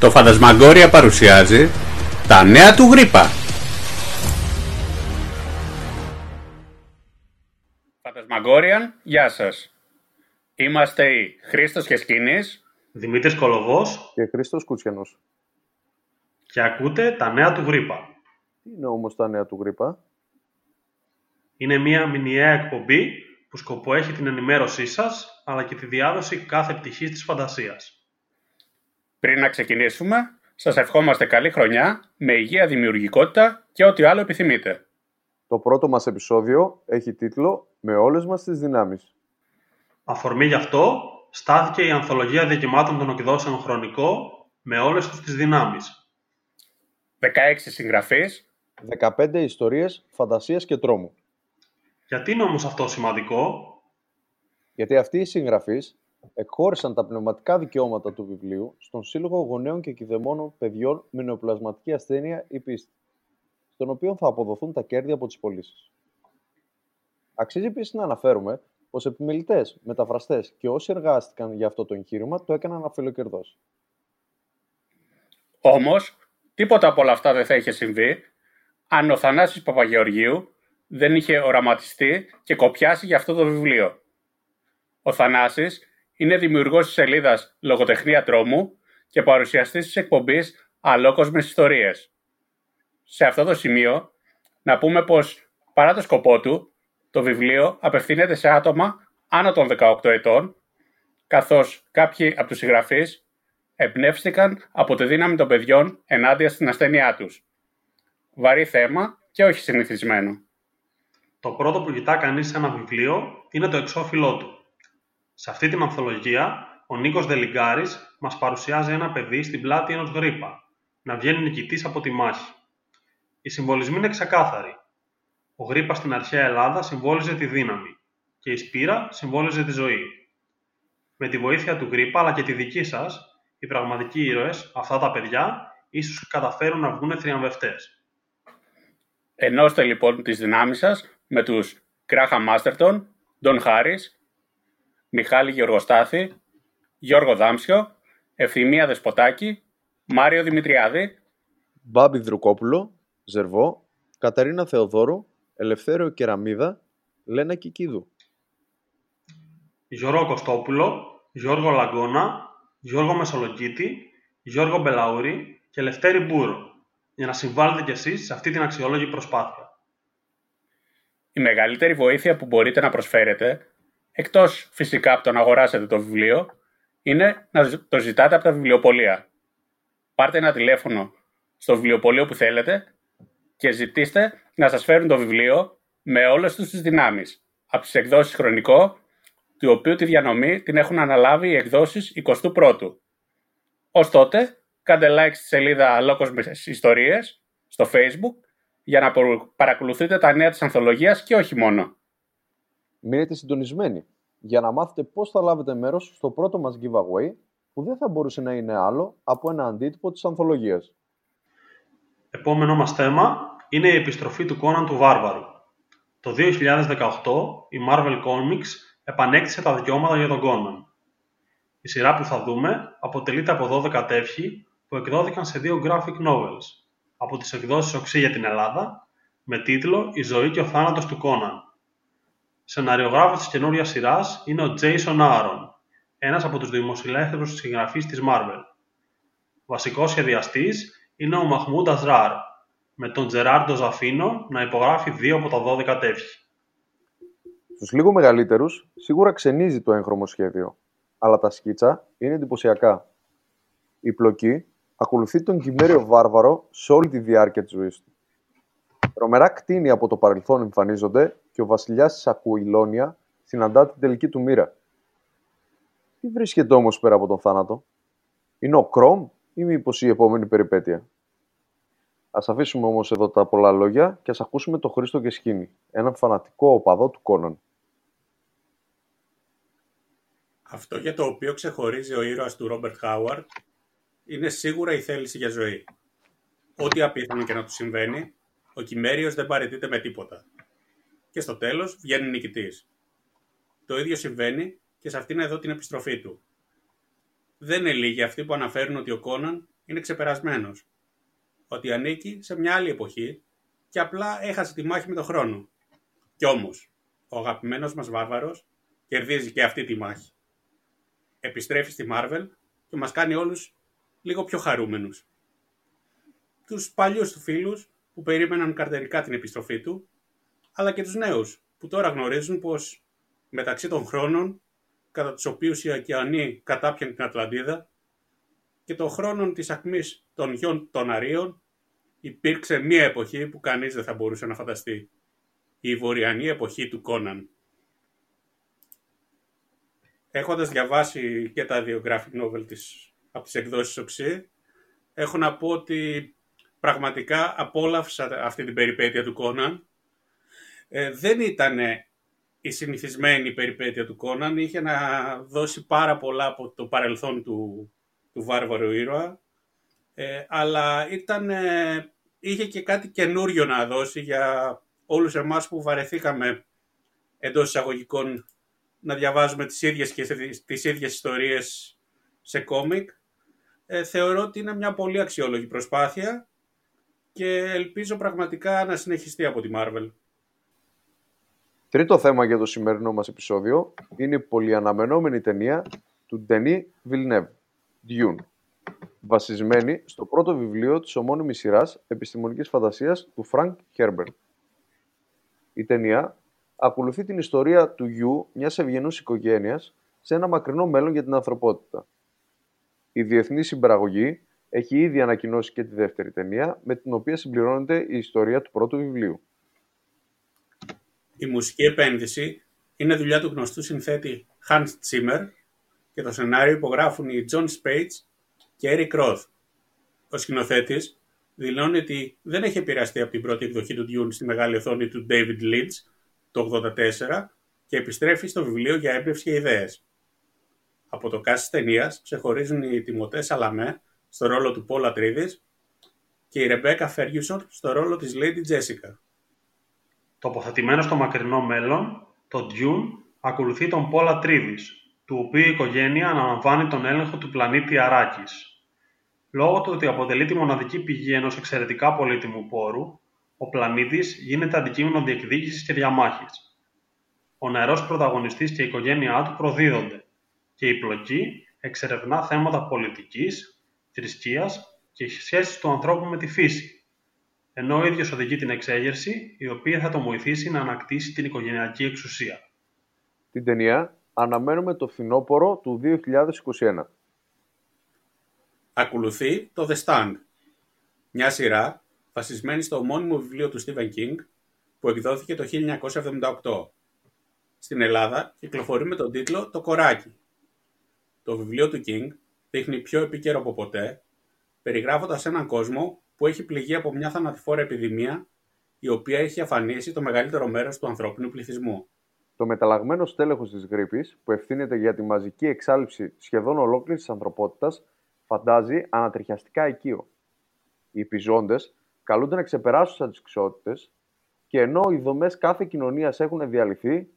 Το Φαντασμαγκόρια παρουσιάζει τα νέα του γρήπα. Φαντασμαγκόριαν, γεια σας. Είμαστε οι Χρήστος Χεσκίνης, Δημήτρης Κολοβός και Χρήστος Κουτσιανός. και ακούτε τα νέα του γρήπα. Τι είναι όμως τα νέα του γρήπα; Είναι μια μηνιαία εκπομπή που σκοπό έχει την ενημέρωσή σας, αλλά και τη διάδοση κάθε πτυχής της φαντασίας. Πριν να ξεκινήσουμε, σας ευχόμαστε καλή χρονιά, με υγεία, δημιουργικότητα και ό,τι άλλο επιθυμείτε. Το πρώτο μας επεισόδιο έχει τίτλο «Με όλες μας τις δυνάμεις». Αφορμή γι' αυτό στάθηκε η ανθολογία δικαιωμάτων των εκδόσεων χρονικό με όλες τους τις δυνάμεις. 16 συγγραφείς, 15 ιστορίες φαντασίας και τρόμου. Γιατί είναι όμως αυτό σημαντικό; Γιατί αυτοί οι συγγραφείς εκχώρησαν τα πνευματικά δικαιώματα του βιβλίου στον Σύλλογο Γονέων και Κηδεμόνων Παιδιών με Νεοπλασματική Ασθένεια ή Πίστη, στον οποίο θα αποδοθούν τα κέρδη από τις πωλήσεις. Αξίζει επίσης να αναφέρουμε πως επιμελητές, μεταφραστές και όσοι εργάστηκαν για αυτό το εγχείρημα το έκαναν αφιλοκερδό. όμως τίποτα από όλα αυτά δεν θα είχε συμβεί αν ο Θανάσης Παπαγεωργίου δεν είχε οραματιστεί και κοπιάσει για αυτό το βιβλίο. Ο Θανάσης είναι δημιουργός της σελίδας Λογοτεχνία Τρόμου και παρουσιαστής της εκπομπής Αλόκοσμες Ιστορίες. Σε αυτό το σημείο, να πούμε πως παρά το σκοπό του, το βιβλίο απευθύνεται σε άτομα άνω των 18 ετών, καθώς κάποιοι από τους συγγραφείς εμπνεύστηκαν από τη δύναμη των παιδιών ενάντια στην ασθένειά τους. Βαρύ θέμα και όχι συνηθισμένο. Το πρώτο που κοιτά κανείς σε ένα βιβλίο είναι το εξώφυλλό του. Σε αυτή την ανθολογία, ο Νίκος Δελιγκάρης μας παρουσιάζει ένα παιδί στην πλάτη ενός γρήπα, να βγαίνει νικητής από τη μάχη. Οι συμβολισμοί είναι ξεκάθαροι. Ο γρήπας στην αρχαία Ελλάδα συμβόλιζε τη δύναμη και η σπήρα συμβόλιζε τη ζωή. Με τη βοήθεια του γρήπα αλλά και τη δική σας, οι πραγματικοί ήρωες, αυτά τα παιδιά, ίσως καταφέρουν να βγουν θριαμβευτές. Ενώστε λοιπόν τις δυνάμεις σας με τους Κράχα Μάστερτον, Ντον Χάρης, Μιχάλη Γεωργοστάθη, Γιώργο Δάμσιο, Ευθυμία Δεσποτάκη, Μάριο Δημητριάδη, Μπάμπη Δρουκόπουλο, Ζερβό, Καταρίνα Θεοδόρου, Ελευθέριο Κεραμίδα, Λένα Κικίδου. Γιώργο Κωστόπουλο, Γιώργο Λαγκώνα, Γιώργο Μεσολογκίτη, Γιώργο Μπελαούρη και Λευτέρη Μπούρο, για να συμβάλλετε κι εσείς σε αυτή την αξιόλογη προσπάθεια. η μεγαλύτερη βοήθεια που μπορείτε να προσφέρετε, εκτός φυσικά από το να αγοράσετε το βιβλίο, είναι να το ζητάτε από τα βιβλιοπωλεία. Πάρτε ένα τηλέφωνο στο βιβλιοπωλείο που θέλετε και ζητήστε να σας φέρουν το βιβλίο με όλες τους τις δυνάμεις από τις εκδόσεις χρονικό, του οποίου τη διανομή την έχουν αναλάβει οι εκδόσεις 21ου. Ως τότε, κάντε like στη σελίδα Αλόκοσμες Ιστορίες στο facebook για να παρου- παρακολουθείτε τα νέα της ανθολογίας και όχι μόνο. Μείνετε συντονισμένοι για να μάθετε πώς θα λάβετε μέρος στο πρώτο μας giveaway που δεν θα μπορούσε να είναι άλλο από ένα αντίτυπο της ανθολογίας. Επόμενο μας θέμα είναι η επιστροφή του Κόναν του Βάρβαρου. Το 2018 η Marvel Comics επανέκτησε τα δικαιώματα για τον Κόναν. Η σειρά που θα δούμε αποτελείται από 12 τεύχη που εκδόθηκαν σε δύο graphic novels από τις εκδόσεις Οξύ για την Ελλάδα με τίτλο «Η ζωή και ο θάνατος του Κόναν». Σεναριογράφος της καινούριας σειράς είναι ο Jason Aaron, ένας από τους δημοσιελεύθερους συγγραφείς της Marvel. Βασικός σχεδιαστής είναι ο Μαχμούντ Αζράρ, με τον Τζεράρντο Ζαφίνο να υπογράφει δύο από τα 12 τεύχη. Στους λίγο μεγαλύτερους, σίγουρα ξενίζει το έγχρωμο σχέδιο, αλλά τα σκίτσα είναι εντυπωσιακά. Η πλοκή ακολουθεί τον Κυμέριο Βάρβαρο σε όλη τη διάρκεια της ζωής του. Τρομερά κτίνη από το παρελθόν εμφανίζονται και ο βασιλιάς της Ακουιλόνια συναντά την τελική του μοίρα. Τι βρίσκεται όμως πέρα από τον θάνατο; Είναι ο Κρόμ ή μήπως η επόμενη περιπέτεια; Ας αφήσουμε όμως εδώ τα πολλά λόγια και ας ακούσουμε το Χρήστο Κεσχίνη, έναν φανατικό οπαδό του Κόναν. Αυτό για το οποίο ξεχωρίζει ο ήρωας του Ρόμπερτ Χάουαρντ είναι σίγουρα η θέληση για ζωή. Ό,τι απίθανο και να του συμβαίνει, ο Κυμέριος δεν παραιτείται με τίποτα. Και στο τέλος βγαίνει νικητής. Το ίδιο συμβαίνει και σε αυτήν εδώ την επιστροφή του. Δεν είναι λίγοι αυτοί που αναφέρουν ότι ο Κόναν είναι ξεπερασμένος. Ότι ανήκει σε μια άλλη εποχή και απλά έχασε τη μάχη με τον χρόνο. Κι όμως, ο αγαπημένος μας Βάρβαρος κερδίζει και αυτή τη μάχη. Επιστρέφει στη Marvel και μας κάνει όλους λίγο πιο χαρούμενους. Τους παλιούς του φίλους που περίμεναν καρτερικά την επιστροφή του, αλλά και τους νέους που τώρα γνωρίζουν πως μεταξύ των χρόνων κατά τους οποίους οι ωκεανοί κατάπιαν την Ατλαντίδα και των χρόνων της ακμής των γιών των Αρίων υπήρξε μία εποχή που κανείς δεν θα μπορούσε να φανταστεί. Η βορειανή εποχή του Κόναν. Έχοντας διαβάσει και τα δύο graphic novel της, από τις εκδόσεις Οξύ, έχω να πω ότι πραγματικά απόλαυσα αυτή την περιπέτεια του Κόναν. Ε, δεν ήταν η συνηθισμένη περιπέτεια του Κόναν, είχε να δώσει πάρα πολλά από το παρελθόν του, του βάρβαρου ήρωα, ε, αλλά ήταν, είχε και κάτι καινούριο να δώσει για όλους εμάς που βαρεθήκαμε εντός εισαγωγικών να διαβάζουμε τις ίδιες και τις ίδιες ιστορίες σε κόμικ. Ε, θεωρώ ότι είναι μια πολύ αξιόλογη προσπάθεια και ελπίζω πραγματικά να συνεχιστεί από τη Marvel. Τρίτο θέμα για το σημερινό μας επεισόδιο είναι η πολυαναμενόμενη ταινία του Ντενί Villeneuve, Dune, βασισμένη στο πρώτο βιβλίο της ομώνυμης σειράς επιστημονικής φαντασίας του Frank Herbert. Η ταινία ακολουθεί την ιστορία του γιου μιας ευγενούς οικογένειας σε ένα μακρινό μέλλον για την ανθρωπότητα. Η διεθνή συμπαραγωγή έχει ήδη ανακοινώσει και τη δεύτερη ταινία, με την οποία συμπληρώνεται η ιστορία του πρώτου βιβλίου. Η μουσική επένδυση είναι δουλειά του γνωστού συνθέτη Hans Zimmer και το σενάριο υπογράφουν οι John Spades και Eric Roth. Ο σκηνοθέτης δηλώνει ότι δεν έχει επηρεαστεί από την πρώτη εκδοχή του Dune στη μεγάλη οθόνη του David Lynch το 1984 και επιστρέφει στο βιβλίο για έμπνευση και ιδέες. Από το cast της ταινίας ξεχωρίζουν οι Τιμωτές Σαλαμέ στο ρόλο του Paul Atreides και η Ρεμπέκα Ferguson στο ρόλο της Lady Jessica. Τοποθετημένος στο μακρινό μέλλον, το Dune ακολουθεί τον Paul Atreides, του οποίου η οικογένεια αναλαμβάνει τον έλεγχο του πλανήτη Αράκης. Λόγω του ότι αποτελεί τη μοναδική πηγή ενός εξαιρετικά πολύτιμου πόρου, ο πλανήτης γίνεται αντικείμενο διεκδίκησης και διαμάχης. Ο νερός πρωταγωνιστής και η οικογένειά του προδίδονται και η πλοκή εξερευνά θέματα πολιτικής, θρησκείας και σχέσεις του ανθρώπου με τη φύση, ενώ ο ίδιος οδηγεί την εξέγερση, η οποία θα τον βοηθήσει να ανακτήσει την οικογενειακή εξουσία. Την ταινία αναμένουμε το φθινόπωρο του 2021. Ακολουθεί το The Stand, μια σειρά βασισμένη στο ομώνυμο βιβλίο του Stephen King που εκδόθηκε το 1978. Στην Ελλάδα κυκλοφορεί με τον τίτλο «Το κοράκι». Το βιβλίο του King δείχνει πιο επίκαιρο από ποτέ, περιγράφοντας έναν κόσμο που έχει πληγεί από μια θανατηφόρα επιδημία η οποία έχει αφανίσει το μεγαλύτερο μέρος του ανθρώπινου πληθυσμού. Το μεταλλαγμένο στέλεχος της γρήπης, που ευθύνεται για τη μαζική εξάλληψη σχεδόν ολόκληρης της ανθρωπότητας, φαντάζει ανατριχιαστικά οικείο. Οι επιζώντες καλούνται να ξεπεράσουν τις αντικσότητε και ενώ οι δομές κάθε κοινωνίας έχουν διαλυθεί,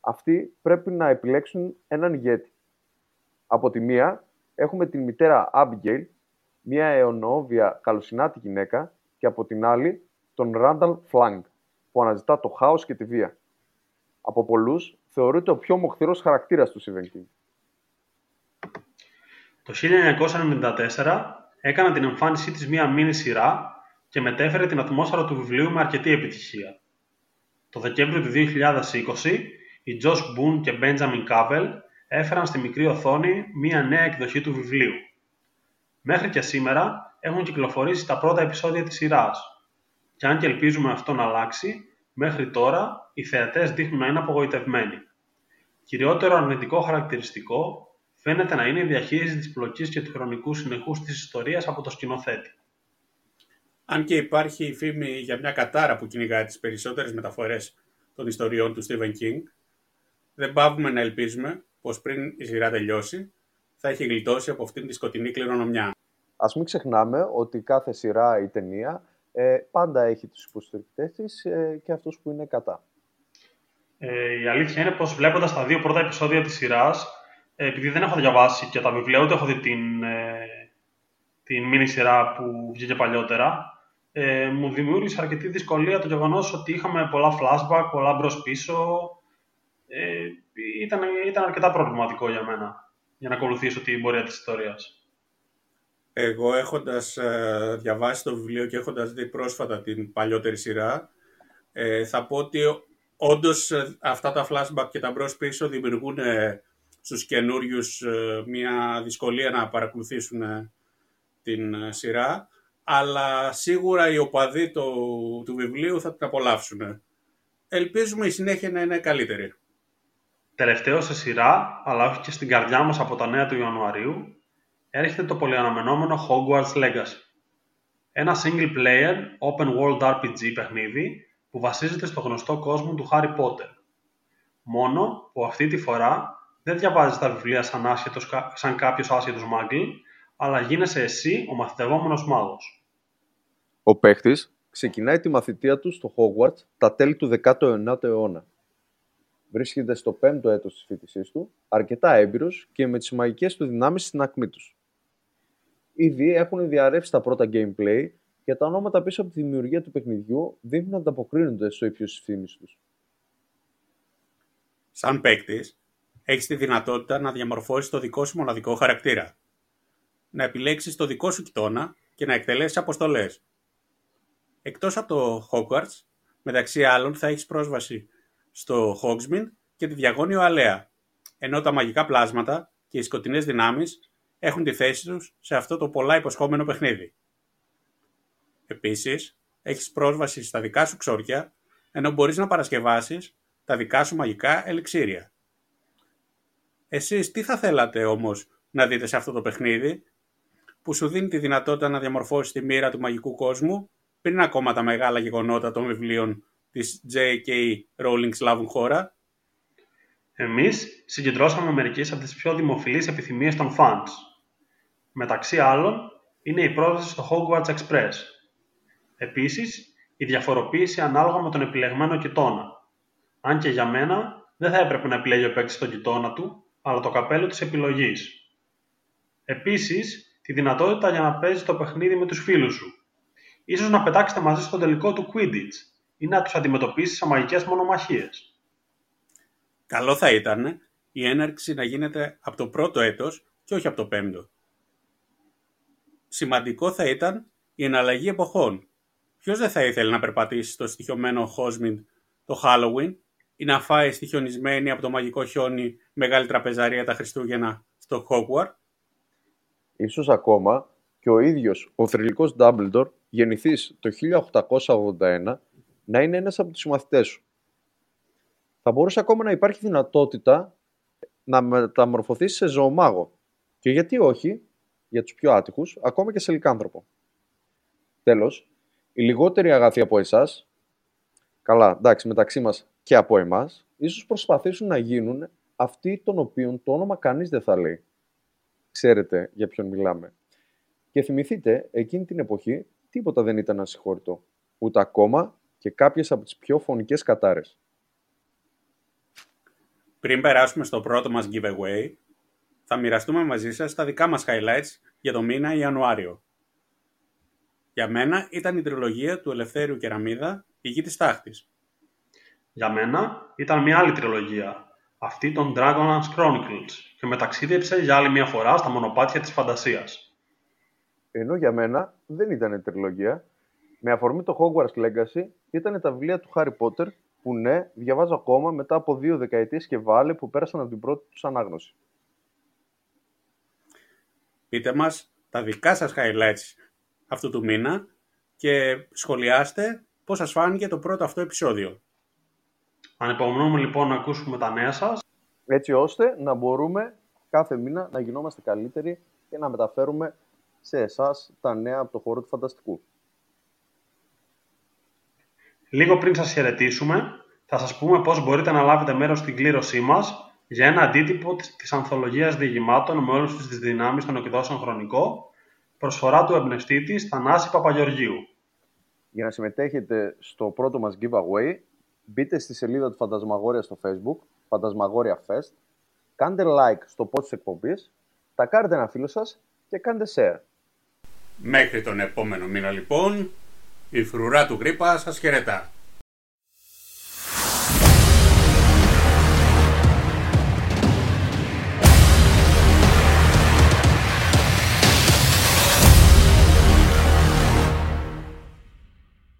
αυτοί πρέπει να επιλέξουν έναν ηγέτη. Από τη μία έχουμε την μητέρα Abigail, μια αιωνόβια καλοσυνάτη γυναίκα, και από την άλλη τον Randall Flank, που αναζητά το χάος και τη βία. Από πολλούς θεωρείται ο πιο μοχθηρός χαρακτήρας του Stephen King. Το 1994 έκανα την εμφάνισή της μία μίνι σειρά και μετέφερε την ατμόσφαιρα του βιβλίου με αρκετή επιτυχία. Το Δεκέμβριο του 2020, οι Josh Boone και Benjamin Cavell έφεραν στη μικρή οθόνη μία νέα εκδοχή του βιβλίου. Μέχρι και σήμερα έχουν κυκλοφορήσει τα πρώτα επεισόδια της σειράς. Και αν και ελπίζουμε αυτό να αλλάξει, μέχρι τώρα οι θεατές δείχνουν να είναι απογοητευμένοι. Κυριότερο αρνητικό χαρακτηριστικό φαίνεται να είναι η διαχείριση της πλοκής και του χρονικού συνεχούς της ιστορίας από το σκηνοθέτη. Αν και υπάρχει η φήμη για μια κατάρα που κυνηγάει τις περισσότερες μεταφορές των ιστοριών του Stephen King, δεν πάβουμε να ελπίζουμε πως πριν η σειρά τελειώσει, θα έχει γλιτώσει από αυτήν τη σκοτεινή κληρονομιά. Ας μην ξεχνάμε ότι κάθε σειρά ή ταινία ε, πάντα έχει τους υποστηρικτές της ε, και αυτούς που είναι κατά. Ε, η αλήθεια είναι πως βλέποντας τα δύο πρώτα επεισόδια της σειράς, ε, επειδή δεν έχω διαβάσει και τα βιβλία, ούτε έχω δει την, ε, την μίνι σειρά που βγήκε παλιότερα, ε, μου δημιούργησε αρκετή δυσκολία το γεγονός ότι είχαμε πολλά flashback, πολλά μπρος πίσω. Ε, ήταν, ήταν αρκετά προβληματικό για μένα, για να ακολουθήσω την πορεία της ιστορίας. Εγώ έχοντας ε, διαβάσει το βιβλίο και έχοντας δει πρόσφατα την παλιότερη σειρά, ε, θα πω ότι όντως ε, αυτά τα flashback και τα μπρος πίσω δημιουργούν ε, στους καινούριους μια δυσκολία να παρακολουθήσουν την σειρά, αλλά σίγουρα οι οπαδοί του, του βιβλίου θα την απολαύσουν. Ελπίζουμε η συνέχεια να είναι καλύτερη. Τελευταίο σε σειρά, αλλά όχι και στην καρδιά μας από τα νέα του Ιανουαρίου, έρχεται το πολυαναμενόμενο Hogwarts Legacy. Ένα single player open world RPG παιχνίδι που βασίζεται στο γνωστό κόσμο του Harry Potter. Μόνο που αυτή τη φορά δεν διαβάζεις τα βιβλία σαν, άσχετος, σαν κάποιος άσχετος μάγκλ, αλλά γίνεσαι εσύ ο μαθητευόμενος μάγος. Ο παίχτης ξεκινάει τη μαθητεία του στο Hogwarts τα τέλη του 19ου αιώνα. Βρίσκεται στο 5ο έτος της φοιτησής του, αρκετά έμπειρος και με τις μαγικές του δυνάμεις στην ακμή τους ήδη έχουν διαρρεύσει τα πρώτα gameplay και τα ονόματα πίσω από τη δημιουργία του παιχνιδιού δείχνουν να ανταποκρίνονται στο ύψο της φήμης τους. Σαν παίκτης, έχεις τη δυνατότητα να διαμορφώσεις το δικό σου μοναδικό χαρακτήρα. Να επιλέξεις το δικό σου κοιτώνα και να εκτελέσεις αποστολές. Εκτός από το Hogwarts, μεταξύ άλλων θα έχεις πρόσβαση στο Hogsmeade και τη Διαγώνιο Αλέα, ενώ τα μαγικά πλάσματα και οι σκοτεινές δυνάμεις έχουν τη θέση τους σε αυτό το πολλά υποσχόμενο παιχνίδι. Επίσης, έχεις πρόσβαση στα δικά σου ξόρια, ενώ μπορείς να παρασκευάσεις τα δικά σου μαγικά ελιξήρια. Εσείς τι θα θέλατε όμως να δείτε σε αυτό το παιχνίδι, που σου δίνει τη δυνατότητα να διαμορφώσεις τη μοίρα του μαγικού κόσμου, πριν ακόμα τα μεγάλα γεγονότα των βιβλίων της J.K. Rowling λάβουν χώρα. Εμείς συγκεντρώσαμε μερικές από τις πιο δημοφιλείς επιθυμίες των fans Μεταξύ άλλων είναι η πρόσβαση στο Hogwarts Express. Επίσης, η διαφοροποίηση ανάλογα με τον επιλεγμένο κοιτώνα. Αν και για μένα δεν θα έπρεπε να επιλέγει ο παίκτης τον κοιτώνα του, αλλά το καπέλο της επιλογής. Επίσης, τη δυνατότητα για να παίζει το παιχνίδι με τους φίλους σου. Ίσως να πετάξετε μαζί στο τελικό του Quidditch ή να τους αντιμετωπίσεις σε μαγικές μονομαχίες. Καλό θα ήταν η έναρξη να γίνεται από το πρώτο έτος και όχι από το πέμπτο σημαντικό θα ήταν η εναλλαγή εποχών. Ποιος δεν θα ήθελε να περπατήσει στο στοιχειωμένο Χόσμιντ το Halloween ή να φάει στοιχιονισμένη από το μαγικό χιόνι μεγάλη τραπεζαρία τα Χριστούγεννα στο Hogwarts; Ίσως ακόμα και ο ίδιος ο θρηλυκός Dumbledore γεννηθείς το 1881 να είναι ένας από τους συμμαθητές σου. Θα μπορούσε ακόμα να υπάρχει δυνατότητα να μεταμορφωθείς σε ζωομάγο. Και γιατί όχι, για τους πιο άτυχους, ακόμα και σε λικάνθρωπο. Τέλος, οι λιγότεροι αγαθοί από εσάς, καλά, εντάξει, μεταξύ μας και από εμάς, ίσως προσπαθήσουν να γίνουν αυτοί των οποίων το όνομα κανείς δεν θα λέει. Ξέρετε για ποιον μιλάμε. Και θυμηθείτε, εκείνη την εποχή τίποτα δεν ήταν ασυγχώρητο. Ούτε ακόμα και κάποιες από τις πιο φωνικές κατάρες. Πριν περάσουμε στο πρώτο μας giveaway, θα μοιραστούμε μαζί σας τα δικά μας highlights για το μήνα Ιανουάριο. Για μένα ήταν η τριλογία του Ελευθέριου Κεραμίδα «Η γη της τάχτης». Για μένα ήταν μια άλλη τριλογία, αυτή των Dragonlance Chronicles και με ταξίδεψε για άλλη μια φορά στα μονοπάτια της φαντασίας. Ενώ για μένα δεν ήταν η τριλογία. Με αφορμή το Hogwarts Legacy ήταν τα βιβλία του Harry Potter που ναι, διαβάζω ακόμα μετά από δύο δεκαετίες και βάλε που πέρασαν από την πρώτη τους ανάγνωση. Πείτε μας τα δικά σας highlights αυτού του μήνα και σχολιάστε πώς σας φάνηκε το πρώτο αυτό επεισόδιο. Ανυπομονούμε λοιπόν να ακούσουμε τα νέα σας. Έτσι ώστε να μπορούμε κάθε μήνα να γινόμαστε καλύτεροι και να μεταφέρουμε σε εσάς τα νέα από το χώρο του φανταστικού. Λίγο πριν σας χαιρετήσουμε, θα σας πούμε πώς μπορείτε να λάβετε μέρος στην κλήρωσή μας για ένα αντίτυπο της ανθολογίας διηγημάτων με όλες τις δυνάμεις των εκδόσεων χρονικό, προσφορά του εμπνευστή της Θανάση Παπαγεωργίου. Για να συμμετέχετε στο πρώτο μας giveaway, μπείτε στη σελίδα του Φαντασμαγόρια στο facebook, Φαντασμαγόρια Fest, κάντε like στο post της εκπομπής, τα κάνετε ένα φίλο σας και κάντε share. Μέχρι τον επόμενο μήνα λοιπόν, η φρουρά του Γκρίπα σας χαιρετά.